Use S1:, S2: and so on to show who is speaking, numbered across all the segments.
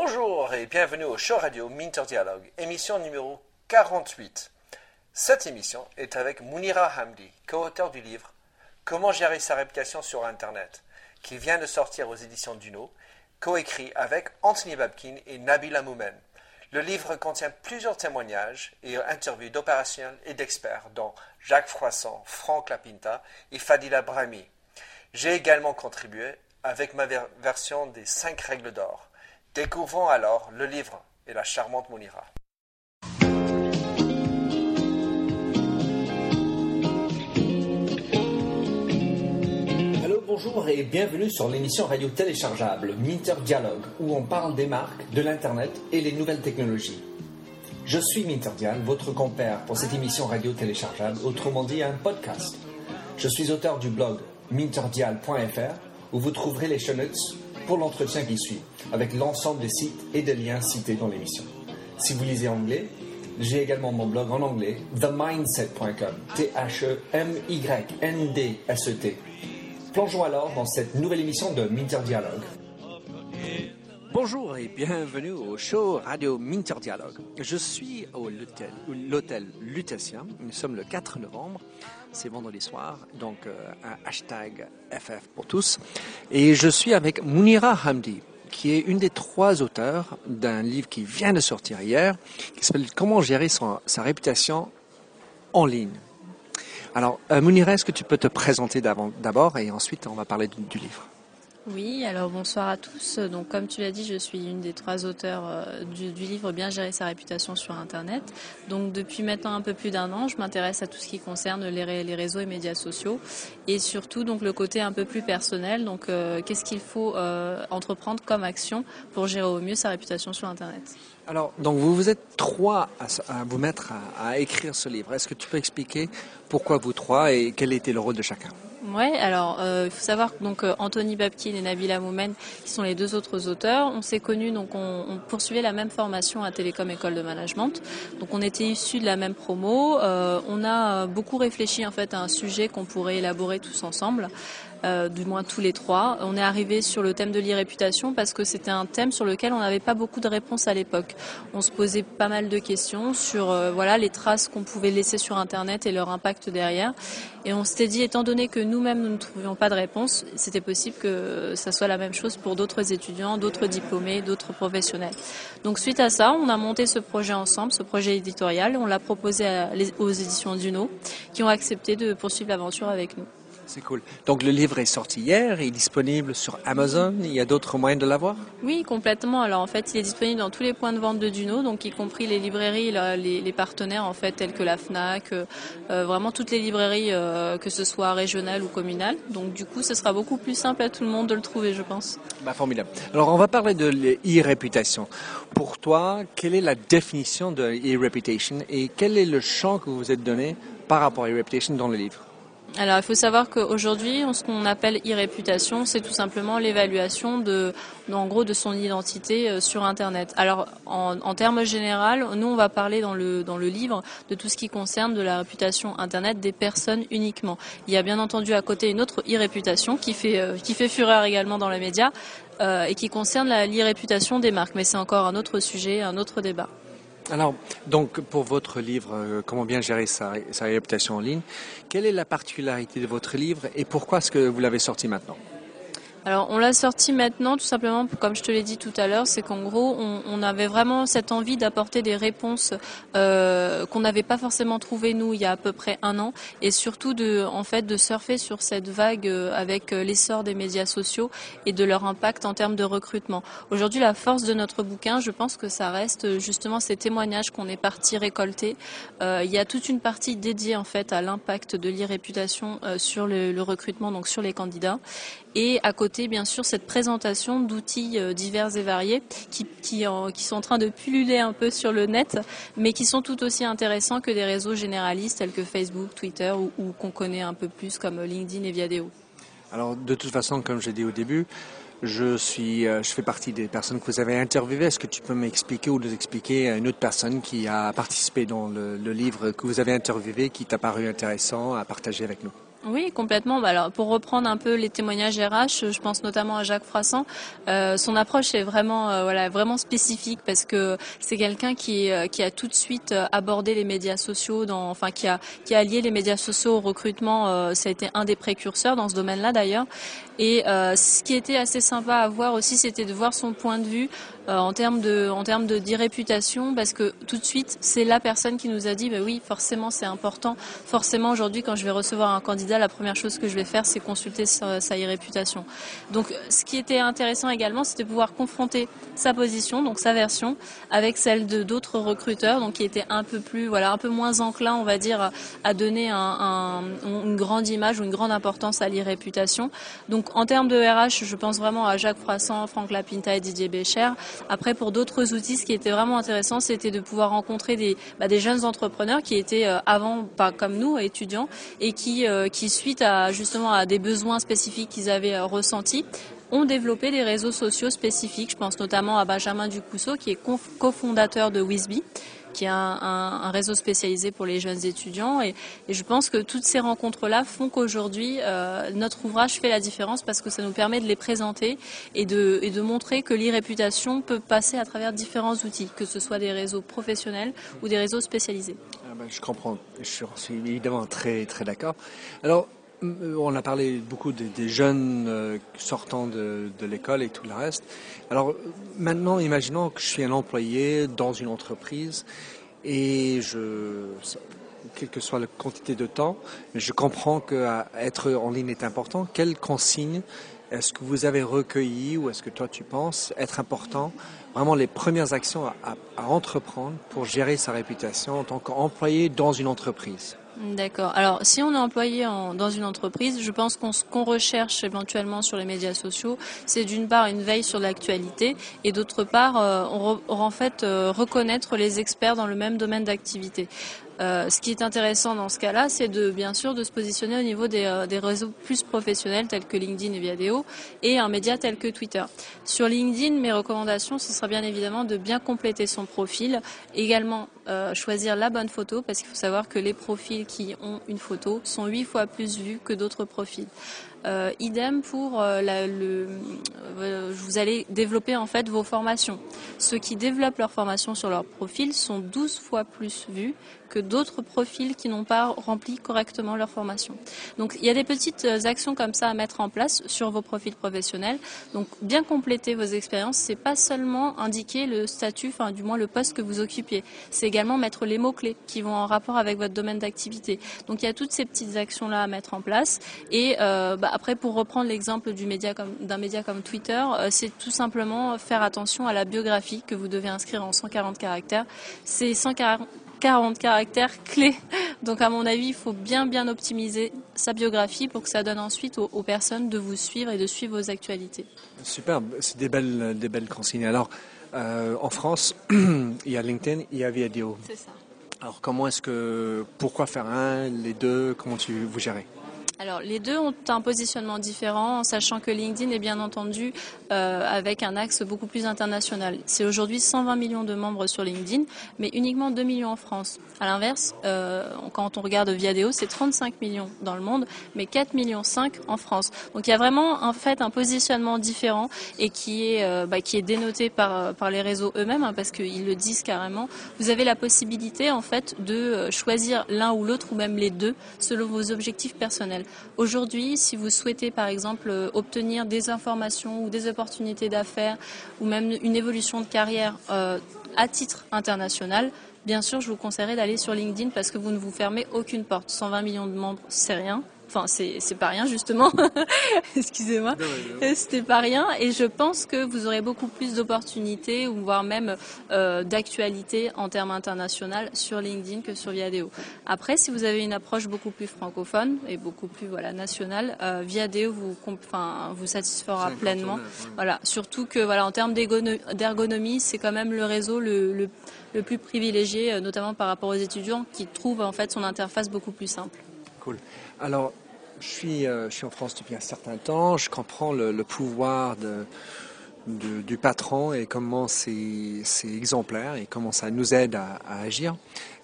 S1: Bonjour et bienvenue au show radio Minter Dialogue, émission numéro 48. Cette émission est avec Mounira Hamdi, co-auteur du livre Comment gérer sa réputation sur Internet, qui vient de sortir aux éditions Duno, coécrit avec Anthony Babkin et Nabila Moumen. Le livre contient plusieurs témoignages et interviews d'opérationnels et d'experts, dont Jacques Froissant, Franck Lapinta et Fadila Brahmi. J'ai également contribué avec ma version des cinq règles d'or. Découvrons alors le livre et la charmante Mounira. bonjour et bienvenue sur l'émission radio téléchargeable Minter Dialogue où on parle des marques, de l'Internet et les nouvelles technologies. Je suis Minter Dial, votre compère pour cette émission radio téléchargeable, autrement dit un podcast. Je suis auteur du blog minterdial.fr où vous trouverez les show pour l'entretien qui suit, avec l'ensemble des sites et des liens cités dans l'émission. Si vous lisez anglais, j'ai également mon blog en anglais, themindset.com, T-H-E-M-Y-N-D-S-E-T. Plongeons alors dans cette nouvelle émission de Minter Dialogue. Bonjour et bienvenue au show Radio Minter Dialogue. Je suis au l'hôtel Lutetia. Nous sommes le 4 novembre. C'est vendredi soir, donc euh, un hashtag FF pour tous. Et je suis avec Mounira Hamdi, qui est une des trois auteurs d'un livre qui vient de sortir hier, qui s'appelle Comment gérer sa réputation en ligne. Alors, euh, Mounira, est-ce que tu peux te présenter d'abord et ensuite on va parler du, livre?
S2: Oui, alors bonsoir à tous. Donc comme tu l'as dit, je suis une des trois auteurs euh, du, livre Bien gérer sa réputation sur Internet. Donc depuis maintenant un peu plus d'un an, je m'intéresse à tout ce qui concerne les, réseaux et médias sociaux et surtout donc le côté un peu plus personnel. Donc euh, qu'est-ce qu'il faut entreprendre comme action pour gérer au mieux sa réputation sur Internet?
S1: Alors, donc vous vous êtes trois à, vous mettre à, écrire ce livre. Est-ce que tu peux expliquer pourquoi vous trois et quel était le rôle de chacun?
S2: Oui, alors euh, il faut savoir que donc euh, Anthony Babkin et Nabila Moumen, qui sont les deux autres auteurs, on s'est connus donc on, poursuivait la même formation à Télécom École de Management. Donc on était issus de la même promo. Euh, on a beaucoup réfléchi en fait à un sujet qu'on pourrait élaborer tous ensemble. Euh, du moins tous les trois. On est arrivé sur le thème de l'irréputation parce que c'était un thème sur lequel on n'avait pas beaucoup de réponses à l'époque. On se posait pas mal de questions sur euh, voilà les traces qu'on pouvait laisser sur Internet et leur impact derrière. Et on s'était dit, étant donné que nous-mêmes nous ne trouvions pas de réponse, c'était possible que ça soit la même chose pour d'autres étudiants, d'autres diplômés, d'autres professionnels. Donc suite à ça, on a monté ce projet ensemble, ce projet éditorial. On l'a proposé aux éditions Duno, qui ont accepté de poursuivre l'aventure avec nous.
S1: C'est cool. Donc le livre est sorti hier, il est disponible sur Amazon. Il y a d'autres moyens de l'avoir?
S2: Oui, complètement. Alors en fait, il est disponible dans tous les points de vente de Duno, donc y compris les librairies, les, partenaires en fait tels que la Fnac, euh, euh, vraiment toutes les librairies, euh, que ce soit régionales ou communales. Donc du coup, ce sera beaucoup plus simple à tout le monde de le trouver, je pense.
S1: Bah, formidable. Alors on va parler de l'e-réputation. Pour toi, quelle est la définition de e-reputation et quel est le champ que vous vous êtes donné par rapport à e-reputation dans le livre?
S2: Alors, il faut savoir qu'aujourd'hui, ce qu'on appelle e-réputation, c'est tout simplement l'évaluation de, en de son identité euh, sur Internet. Alors, en, termes généraux, nous, on va parler dans le, dans le livre de tout ce qui concerne de la réputation Internet des personnes uniquement. Il y a bien entendu à côté une autre e-réputation qui fait, euh, qui fait fureur également dans les médias euh, et qui concerne l'e-réputation des marques. Mais c'est encore un autre sujet, un autre débat.
S1: Alors, donc, pour votre livre, euh, Comment bien gérer sa, sa en ligne, quelle est la particularité de votre livre et pourquoi est-ce que vous l'avez sorti maintenant?
S2: Alors on l'a sorti maintenant tout simplement, comme je te l'ai dit tout à l'heure, c'est qu'en gros on, avait vraiment cette envie d'apporter des réponses euh, qu'on n'avait pas forcément trouvées nous il y a à peu près un an, et surtout de en fait de surfer sur cette vague euh, avec euh, l'essor des médias sociaux et de leur impact en termes de recrutement. Aujourd'hui la force de notre bouquin, je pense que ça reste justement ces témoignages qu'on est parti récolter. il y a toute une partie dédiée en fait à l'impact de l'irréputation sur le, le recrutement, donc sur les candidats, et à côté, bien sûr, cette présentation d'outils euh, divers et variés qui, sont en train de pulluler un peu sur le net, mais qui sont tout aussi intéressants que des réseaux généralistes tels que Facebook, Twitter ou, qu'on connaît un peu plus comme LinkedIn et Viadeo.
S1: Alors, de toute façon, comme j'ai dit au début, je suis, euh, je fais partie des personnes que vous avez interviewées. Est-ce que tu peux m'expliquer ou nous expliquer une autre personne qui a participé dans le, le livre que vous avez interviewé, qui t'a paru intéressant à partager avec nous?
S2: Oui, complètement. Bah, alors, pour reprendre un peu les témoignages RH, je pense notamment à Jacques Froissant. Euh, son approche est vraiment, euh, voilà, vraiment spécifique parce que c'est quelqu'un qui, euh, qui a tout de suite abordé les médias sociaux, dans, enfin qui a, qui a lié les médias sociaux au recrutement. ça a été un des précurseurs dans ce domaine-là d'ailleurs. Et ce qui était assez sympa à voir aussi, c'était de voir son point de vue en termes de, en termes de d'irréputation, parce que tout de suite, c'est la personne qui nous a dit, bah oui, forcément, c'est important. Forcément, aujourd'hui, quand je vais recevoir un candidat la première chose que je vais faire, c'est consulter sa, sa réputation. Donc, ce qui était intéressant également, c'était de pouvoir confronter sa position, donc sa version, avec celle de d'autres recruteurs, donc qui étaient un peu plus, voilà, un peu moins enclins, on va dire, à donner un, une grande image ou une grande importance à l'irréputation. Donc, en termes de RH, je pense vraiment à Jacques Froissant, Franck Lapinta et Didier Bécher. Après, pour d'autres outils, ce qui était vraiment intéressant, c'était de pouvoir rencontrer des, bah, jeunes entrepreneurs qui étaient euh, avant, pas comme nous, étudiants, et qui, euh, qui suite à justement à des besoins spécifiques qu'ils avaient euh, ressentis, ont développé des réseaux sociaux spécifiques. Je pense notamment à Benjamin Ducousseau, qui est cofondateur de Wisby, qui est un, réseau spécialisé pour les jeunes étudiants. Et, je pense que toutes ces rencontres-là font qu'aujourd'hui, euh, notre ouvrage fait la différence parce que ça nous permet de les présenter et de, montrer que l'e-réputation peut passer à travers différents outils, que ce soit des réseaux professionnels ou des réseaux spécialisés.
S3: Ah ben, je comprends, je suis évidemment très, très d'accord. Alors, on a parlé beaucoup des, jeunes euh, sortant de, l'école et tout le reste. Alors maintenant, imaginons que je suis un employé dans une entreprise et je, quelle que soit la quantité de temps, je comprends qu'être en ligne est important. Quelles consignes est-ce que vous avez recueilli ou est-ce que toi tu penses être important Vraiment les premières actions à entreprendre pour gérer sa réputation en tant qu'employé dans une entreprise?
S2: D'accord. Alors, si on est employé dans une entreprise, je pense qu'on qu'on recherche éventuellement sur les médias sociaux, c'est d'une part une veille sur l'actualité et d'autre part, euh, on, en fait euh, reconnaître les experts dans le même domaine d'activité. Euh, ce qui est intéressant dans ce cas-là, c'est de bien sûr de se positionner au niveau des, euh, des, réseaux plus professionnels tels que LinkedIn et Viadeo et un média tel que Twitter. Sur LinkedIn, mes recommandations, ce sera bien évidemment de bien compléter son profil, également euh, choisir la bonne photo parce qu'il faut savoir que les profils qui ont une photo sont huit fois plus vus que d'autres profils. Idem pour la, vous allez développer en fait vos formations. Ceux qui développent leurs formations sur leur profil sont 12 fois plus vus que d'autres profils qui n'ont pas rempli correctement leur formation. Donc il y a des petites actions comme ça à mettre en place sur vos profils professionnels. Donc bien compléter vos expériences, c'est pas seulement indiquer le statut, enfin du moins le poste que vous occupiez, c'est également mettre les mots clés qui vont en rapport avec votre domaine d'activité. Donc il y a toutes ces petites actions là à mettre en place et euh, bah, après, pour reprendre l'exemple d'un média, média comme Twitter, euh, c'est tout simplement faire attention à la biographie que vous devez inscrire en 140 caractères. C'est 140 caractères clés. Donc à mon avis, il faut bien bien optimiser sa biographie pour que ça donne ensuite aux, personnes de vous suivre et de suivre vos actualités.
S3: Super, c'est des belles, des belles consignes. Alors, euh, en France, il y a LinkedIn, il y a Viadeo.
S2: C'est ça.
S3: Alors comment est-ce que, pourquoi faire un, les deux, comment tu, vous gérez?
S2: Alors les deux ont un positionnement différent, en sachant que LinkedIn est bien entendu euh, avec un axe beaucoup plus international. C'est aujourd'hui 120 millions de membres sur LinkedIn, mais uniquement 2 millions en France. À l'inverse, euh, quand on regarde Viadeo, c'est 35 millions dans le monde, mais 4 millions 5 en France. Donc il y a vraiment en fait un positionnement différent et qui est euh, bah, qui est dénoté par par les réseaux eux-mêmes hein, parce qu'ils le disent carrément. Vous avez la possibilité en fait de choisir l'un ou l'autre ou même les deux selon vos objectifs personnels. Aujourd'hui, si vous souhaitez par exemple euh, obtenir des informations ou des opportunités d'affaires ou même une évolution de carrière euh, à titre international, bien sûr, je vous conseillerais d'aller sur LinkedIn parce que vous ne vous fermez aucune porte. 120 millions de membres, c'est rien. Enfin, c'est pas rien justement. Excusez-moi. C'était pas rien. Et je pense que vous aurez beaucoup plus d'opportunités ou voire même euh, d'actualité en termes internationaux sur LinkedIn que sur Viadeo. Après, si vous avez une approche beaucoup plus francophone et beaucoup plus voilà nationale, euh, Viadeo vous enfin vous satisfera pleinement. Voilà. Surtout que voilà en termes d'ergonomie, c'est quand même le réseau le, le, le plus privilégié, euh, notamment par rapport aux étudiants qui trouvent en fait son interface beaucoup plus simple.
S3: Alors, je suis, euh, je suis en France depuis un certain temps. Je comprends le, pouvoir
S1: du patron et comment c'est exemplaire et comment ça nous aide à, agir.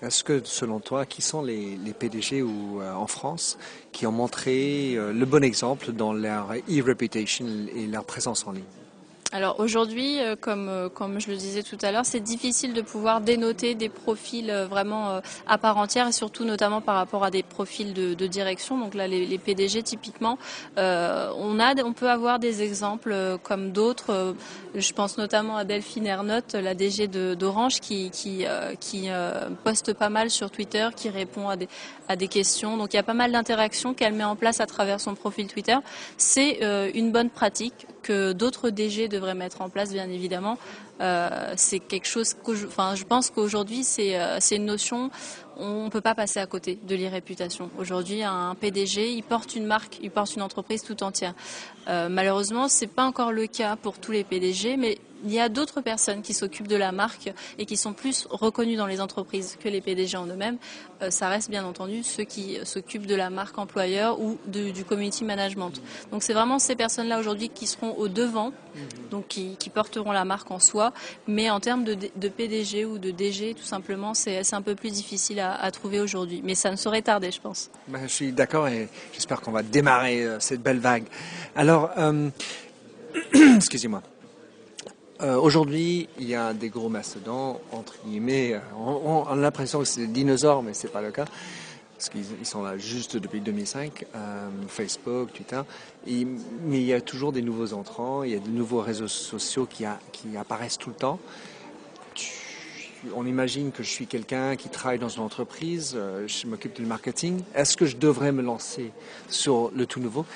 S1: Est-ce que, selon toi, qui sont les, PDG ou, euh, en France qui ont montré euh, le bon exemple dans leur e-reputation et leur présence en ligne?
S2: Alors aujourd'hui, euh, comme, euh, comme je le disais tout à l'heure, c'est difficile de pouvoir dénoter des profils euh, vraiment à part entière et surtout notamment par rapport à des profils de, direction. Donc là, les, PDG typiquement, on a, on peut avoir des exemples comme d'autres. je pense notamment à Delphine Ernotte, la DG d'Orange, qui, poste pas mal sur Twitter, qui répond à des, à des questions. Donc il y a pas mal d'interactions qu'elle met en place à travers son profil Twitter. C'est une bonne pratique que d'autres DG devraient mettre en place, bien évidemment. Euh, c'est quelque chose que je, pense qu'aujourd'hui, c'est euh, une notion, on ne peut pas passer à côté de l'irréputation. Aujourd'hui, un PDG, il porte une marque, il porte une entreprise tout entière. Euh, malheureusement, c'est pas encore le cas pour tous les PDG, mais il y a d'autres personnes qui s'occupent de la marque et qui sont plus reconnues dans les entreprises que les PDG en eux-mêmes. Euh, ça reste bien entendu ceux qui s'occupent de la marque employeur ou du community management. Donc c'est vraiment ces personnes-là aujourd'hui qui seront au devant, donc qui, porteront la marque en soi. Mais en termes de, PDG ou de DG, tout simplement, c'est un peu plus difficile à, trouver aujourd'hui. Mais ça ne saurait tarder, je pense.
S1: Ben, je suis d'accord et j'espère qu'on va démarrer euh, cette belle vague. Alors, euh, excusez-moi. Euh, aujourd'hui, il y a des gros mastodons, entre guillemets. On, a l'impression que c'est des dinosaures, mais ce n'est pas le cas. Parce qu'ils sont là juste depuis 2005, euh, Facebook, Twitter. mais il y a toujours des nouveaux entrants, il y a de nouveaux réseaux sociaux qui, apparaissent tout le temps. on imagine que je suis quelqu'un qui travaille dans une entreprise, euh, je m'occupe du marketing. Est-ce que je devrais me lancer sur le tout nouveau?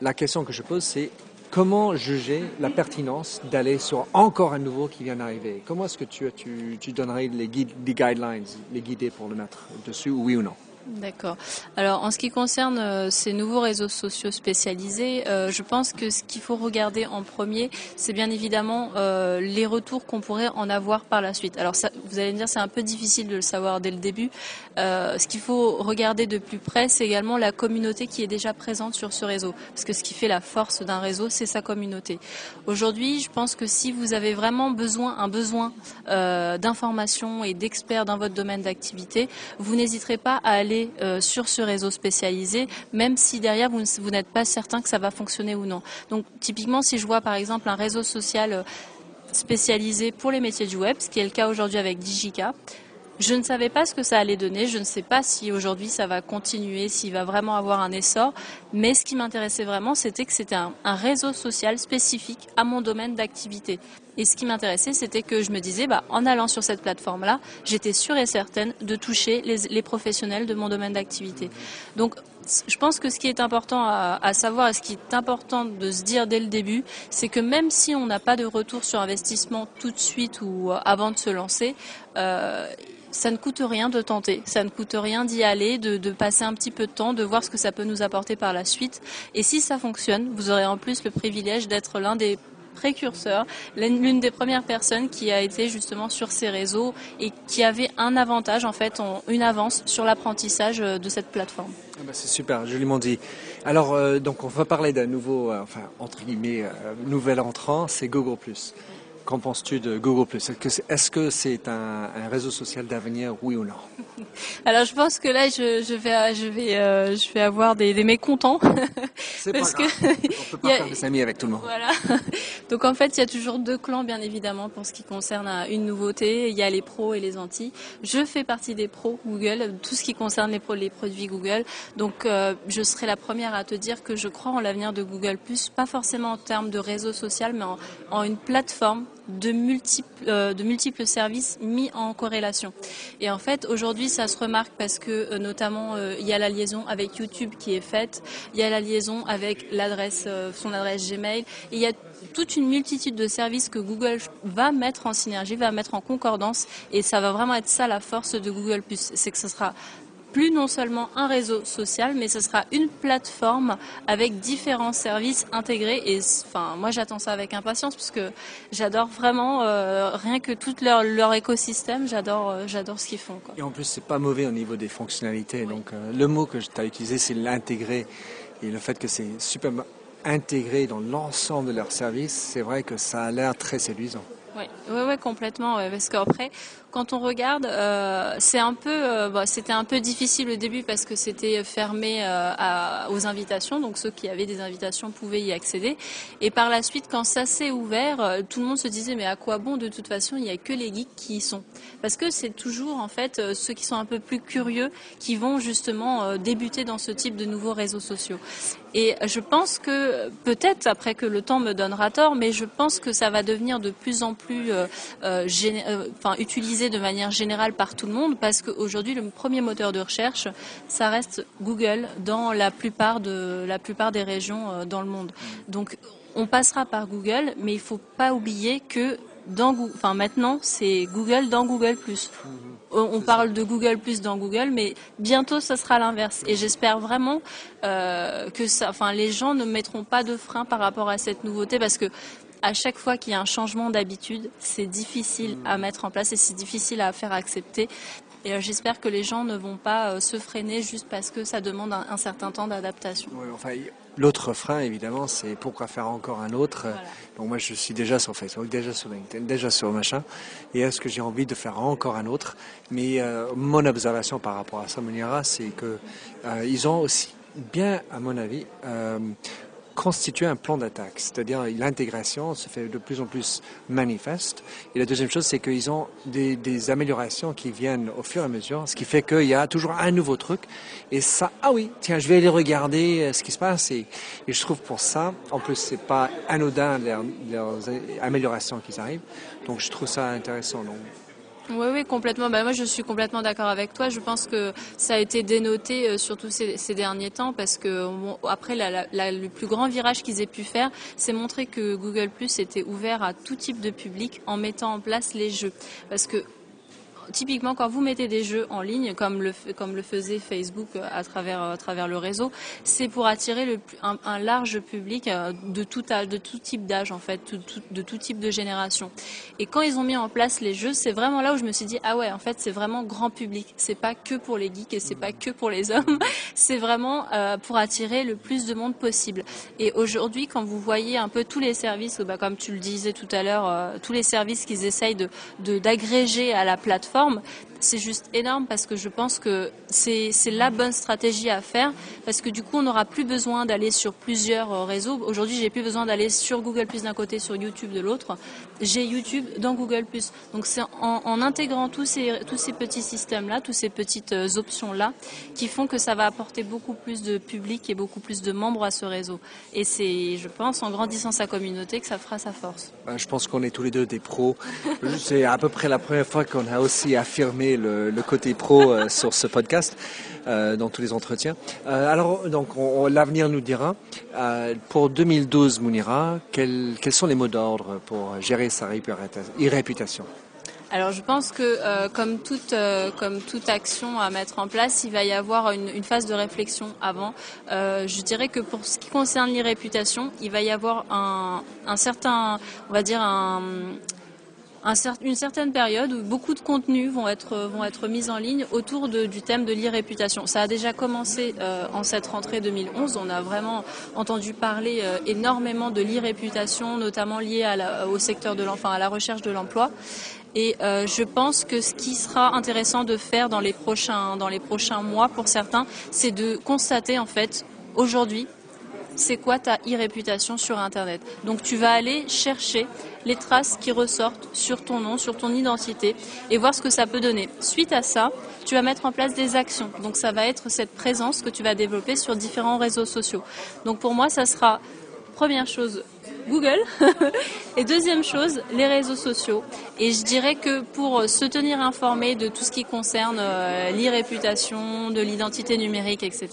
S1: La question que je pose, c'est comment juger la pertinence d'aller sur encore un nouveau qui vient d'arriver? Comment est-ce que tu, tu, tu donnerais les, guides, les guidelines, les guider pour le mettre dessus, oui ou non?
S2: D'accord. Alors en ce qui concerne euh, ces nouveaux réseaux sociaux spécialisés, euh, je pense que ce qu'il faut regarder en premier, c'est bien évidemment euh, les retours qu'on pourrait en avoir par la suite. Alors vous allez me dire c'est un peu difficile de le savoir dès le début. ce qu'il faut regarder de plus près, c'est également la communauté qui est déjà présente sur ce réseau, parce que ce qui fait la force d'un réseau, c'est sa communauté. Aujourd'hui, je pense que si vous avez vraiment besoin, un besoin d'informations et d'experts dans votre domaine d'activité, vous n'hésiterez pas à aller euh, sur ce réseau spécialisé, même si derrière vous, vous n'êtes pas certain que ça va fonctionner ou non. Donc typiquement, si je vois par exemple un réseau social euh, spécialisé pour les métiers du web, ce qui est le cas aujourd'hui avec Digica, je ne savais pas ce que ça allait donner, je ne sais pas si aujourd'hui ça va continuer, s'il va vraiment avoir un essor, mais ce qui m'intéressait vraiment, c'était que c'était un, réseau social spécifique à mon domaine d'activité. Et ce qui m'intéressait, c'était que je me disais, bah, en allant sur cette plateforme-là, j'étais sûre et certaine de toucher les, professionnels de mon domaine d'activité. Donc, je pense que ce qui est important à, savoir et ce qui est important de se dire dès le début, c'est que même si on n'a pas de retour sur investissement tout de suite ou euh, avant de se lancer, euh, ça ne coûte rien de tenter, ça ne coûte rien d'y aller, de, passer un petit peu de temps, de voir ce que ça peut nous apporter par la suite. Et si ça fonctionne, vous aurez en plus le privilège d'être l'un des précurseurs, l'une des premières personnes qui a été justement sur ces réseaux et qui avait un avantage, en fait, une avance sur l'apprentissage euh, de cette plateforme.
S1: Ah bah, c'est super, joliment dit. Alors, euh, donc, on va parler d'un nouveau, euh, enfin, entre guillemets, nouvel entrant, c'est Google+. Qu'en penses-tu de Google Est-ce que c'est un, réseau social d'avenir, oui ou non?
S2: Alors je pense que là, je, vais, je vais, euh, je vais avoir des, mécontents.
S1: C'est parce que on peut pas faire des amis avec tout le monde.
S2: Voilà. Donc en fait, il y a toujours deux clans, bien évidemment, pour ce qui concerne euh, une nouveauté. Il y a les pros et les anti. Je fais partie des pros Google, tout ce qui concerne les, les produits Google. Donc euh, je serai la première à te dire que je crois en l'avenir de Google+, pas forcément en termes de réseau social, mais en une plateforme de multiples, euh, de multiples services mis en corrélation. Et en fait, aujourd'hui, ça se remarque parce que euh, notamment, euh, il y a la liaison avec YouTube qui est faite, il y a la liaison avec l'adresse, son adresse Gmail, et il y a toute une multitude de services que Google va mettre en synergie, va mettre en concordance, et ça va vraiment être ça la force de Google+. C'est que ce sera plus non seulement un réseau social, mais ce sera une plateforme avec différents services intégrés. Et enfin, moi, j'attends ça avec impatience parce que j'adore vraiment euh, rien que tout leur, leur écosystème. J'adore, euh, j'adore ce qu'ils font.
S1: Et en plus, c'est pas mauvais au niveau des fonctionnalités. Donc, euh, le mot que tu as utilisé, c'est l'intégrer et le fait que c'est super intégrés dans l'ensemble de leurs services, c'est vrai que ça a l'air très séduisant.
S2: Oui, ouais, ouais, complètement. parce qu'après, quand on regarde, euh, c'est un peu, euh, c'était un peu difficile au début parce que c'était fermé euh, à, aux invitations, donc ceux qui avaient des invitations pouvaient y accéder. Et par la suite, quand ça s'est ouvert, tout le monde se disait mais à quoi bon De toute façon, il n'y a que les geeks qui y sont, parce que c'est toujours en fait ceux qui sont un peu plus curieux qui vont justement débuter dans ce type de nouveaux réseaux sociaux. Et je pense que peut-être après que le temps me donnera tort, mais je pense que ça va devenir de plus en plus euh, enfin, utilisé de manière générale par tout le monde parce qu'aujourd'hui, le premier moteur de recherche, ça reste Google dans la plupart, des régions euh, dans le monde. Donc, on passera par Google, mais il ne faut pas oublier que dans, enfin maintenant, c'est Google dans Google+. On parle de Google Plus dans Google, mais bientôt ça sera l'inverse. Et j'espère vraiment euh, que ça, enfin, les gens ne mettront pas de frein par rapport à cette nouveauté, parce que à chaque fois qu'il y a un changement d'habitude, c'est difficile à mettre en place et c'est difficile à faire accepter. Et euh, j'espère que les gens ne vont pas euh, se freiner juste parce que ça demande un, certain temps d'adaptation.
S1: L'autre frein, évidemment, c'est pourquoi faire encore un autre. Donc moi, je suis déjà sur Facebook, déjà sur LinkedIn, déjà sur machin. Et est-ce que j'ai envie de faire encore un autre? Mais euh, mon observation par rapport à ça, c'est que ils ont aussi bien, à mon avis, constituer un plan d'attaque, c'est-à-dire l'intégration se fait de plus en plus manifeste. Et la deuxième chose, c'est qu'ils ont des, améliorations qui viennent au fur et à mesure, ce qui fait qu'il y a toujours un nouveau truc. Et ça, ah oui, tiens, je vais aller regarder euh, ce qui se passe. Et, je trouve pour ça, en plus, c'est pas anodin leurs, leurs améliorations qui arrivent. Donc je trouve ça intéressant.
S2: Oui, oui, complètement. Bah, moi, je suis complètement d'accord avec toi. Je pense que ça a été dénoté, euh, surtout ces, derniers temps, parce que après, la, la, le plus grand virage qu'ils aient pu faire, c'est montrer que Google Plus était ouvert à tout type de public en mettant en place les jeux. Parce que typiquement, quand vous mettez des jeux en ligne, comme le, faisait Facebook euh, à travers, à travers le réseau, c'est pour attirer un, large public euh, de tout, type d'âge, en fait, de tout type de génération. Et quand ils ont mis en place les jeux, c'est vraiment là où je me suis dit, ah ouais, en fait, c'est vraiment grand public. C'est pas que pour les geeks et c'est pas que pour les hommes. c'est vraiment euh, pour attirer le plus de monde possible. Et aujourd'hui, quand vous voyez un peu tous les services, bah, comme tu le disais tout à l'heure, tous les services qu'ils essayent d'agréger à la plateforme, forme c'est juste énorme parce que je pense que c'est la bonne stratégie à faire parce que du coup on n'aura plus besoin d'aller sur plusieurs euh, réseaux. Aujourd'hui j'ai plus besoin d'aller sur Google Plus d'un côté, sur YouTube de l'autre. J'ai YouTube dans Google Plus. Donc c'est en, intégrant tous ces, tous ces petits systèmes là, toutes ces petites euh, options là qui font que ça va apporter beaucoup plus de public et beaucoup plus de membres à ce réseau. Et c'est je pense en grandissant sa communauté que ça fera sa force.
S1: Ben, je pense qu'on est tous les deux des pros. c'est à peu près la première fois qu'on a aussi le, côté pro euh, sur ce podcast, euh, dans tous les entretiens. Euh, alors, donc, l'avenir nous dira. pour 2012, Mounira, quels, quels sont les mots d'ordre pour gérer sa réputation
S2: alors je pense que comme toute comme toute action à mettre en place, il va y avoir une, une phase de réflexion avant. je dirais que pour ce qui concerne l'irréputation, il va y avoir un, un certain, on va dire un, une certaine période où beaucoup de contenus vont être, vont être mis en ligne autour du thème de l'irréputation. Ça a déjà commencé euh, en cette rentrée 2011. On a vraiment entendu parler euh, énormément de l'irréputation, notamment liée au secteur de l'enfant, à la recherche de l'emploi. Et euh, je pense que ce qui sera intéressant de faire dans les prochains, dans les prochains mois pour certains, c'est de constater en fait aujourd'hui c'est quoi ta e-réputation sur Internet. Donc tu vas aller chercher les traces qui ressortent sur ton nom, sur ton identité et voir ce que ça peut donner. Suite à ça, tu vas mettre en place des actions. Donc ça va être cette présence que tu vas développer sur différents réseaux sociaux. Donc pour moi, ça sera première chose Google. et deuxième chose, les réseaux sociaux. Et je dirais que pour se tenir informé de tout ce qui concerne euh, l'e-réputation, de l'identité numérique, etc.,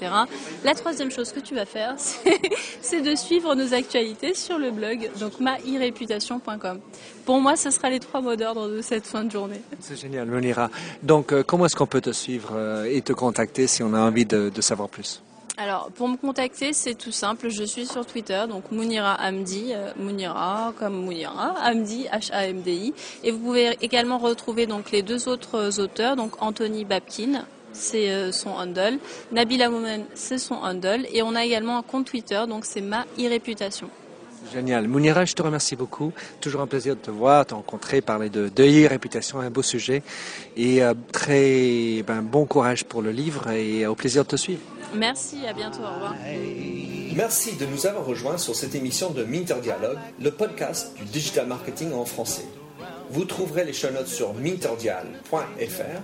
S2: la troisième chose que tu vas faire, c'est de suivre nos actualités sur le blog, donc maireputation.com. Pour moi, ce sera les trois mots d'ordre de cette fin de journée.
S1: C'est génial, Monira. Donc, euh, comment est-ce qu'on peut te suivre euh, et te contacter si on a envie de savoir plus?
S2: Alors, pour me contacter, c'est tout simple. Je suis sur Twitter, donc Mounira Hamdi, euh, Mounira comme Mounira, Hamdi, H-A-M-D-I. Et vous pouvez également retrouver donc les deux autres auteurs, donc Anthony Babkin, c'est euh, son handle. Nabila Moumen, c'est son handle. Et on a également un compte Twitter, donc c'est ma e-réputation.
S3: Génial. Mounira, je te remercie beaucoup. Toujours un plaisir de te voir, de te rencontrer, parler de, de réputation, un beau sujet. Et euh, très ben, bon courage pour le livre et au plaisir de te suivre.
S2: Merci, à bientôt, au revoir.
S1: Merci de nous avoir rejoints sur cette émission de Minter Dialogue, le podcast du digital marketing en français. Vous trouverez les show notes sur minterdial.fr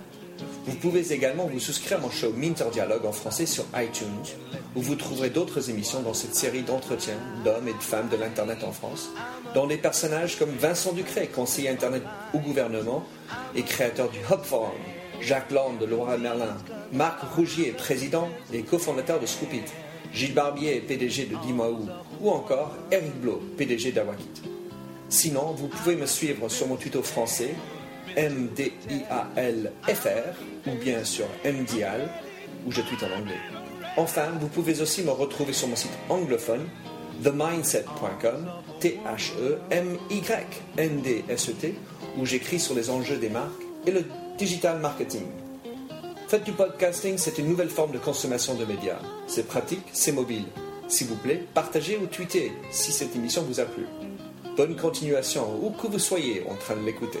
S1: vous pouvez également vous souscrire à mon show Minter Dialogue en français sur iTunes, où vous trouverez d'autres émissions dans cette série d'entretiens d'hommes et de femmes de l'Internet en France, dont des personnages comme Vincent Ducret, conseiller Internet au gouvernement et créateur du Hub Forum, Jacques Land de Laura Merlin, Marc Rougier, président et cofondateur de Scoopit, Gilles Barbier, PDG de Dimaou, ou encore Eric Blo, PDG d'Awakit. Sinon, vous pouvez me suivre sur mon tuto français M-D-I-A-L-F-R ou bien sur MDIAL où je tweete en anglais. Enfin, vous pouvez aussi me retrouver sur mon site anglophone themindset.com T-H-E-M-Y-N-D-S-E-T où j'écris sur les enjeux des marques et le digital marketing. Faites du podcasting, c'est une nouvelle forme de consommation de médias. C'est pratique, c'est mobile. S'il vous plaît, partagez ou tweetez si cette émission vous a plu. Bonne continuation, où que vous soyez en train de l'écouter.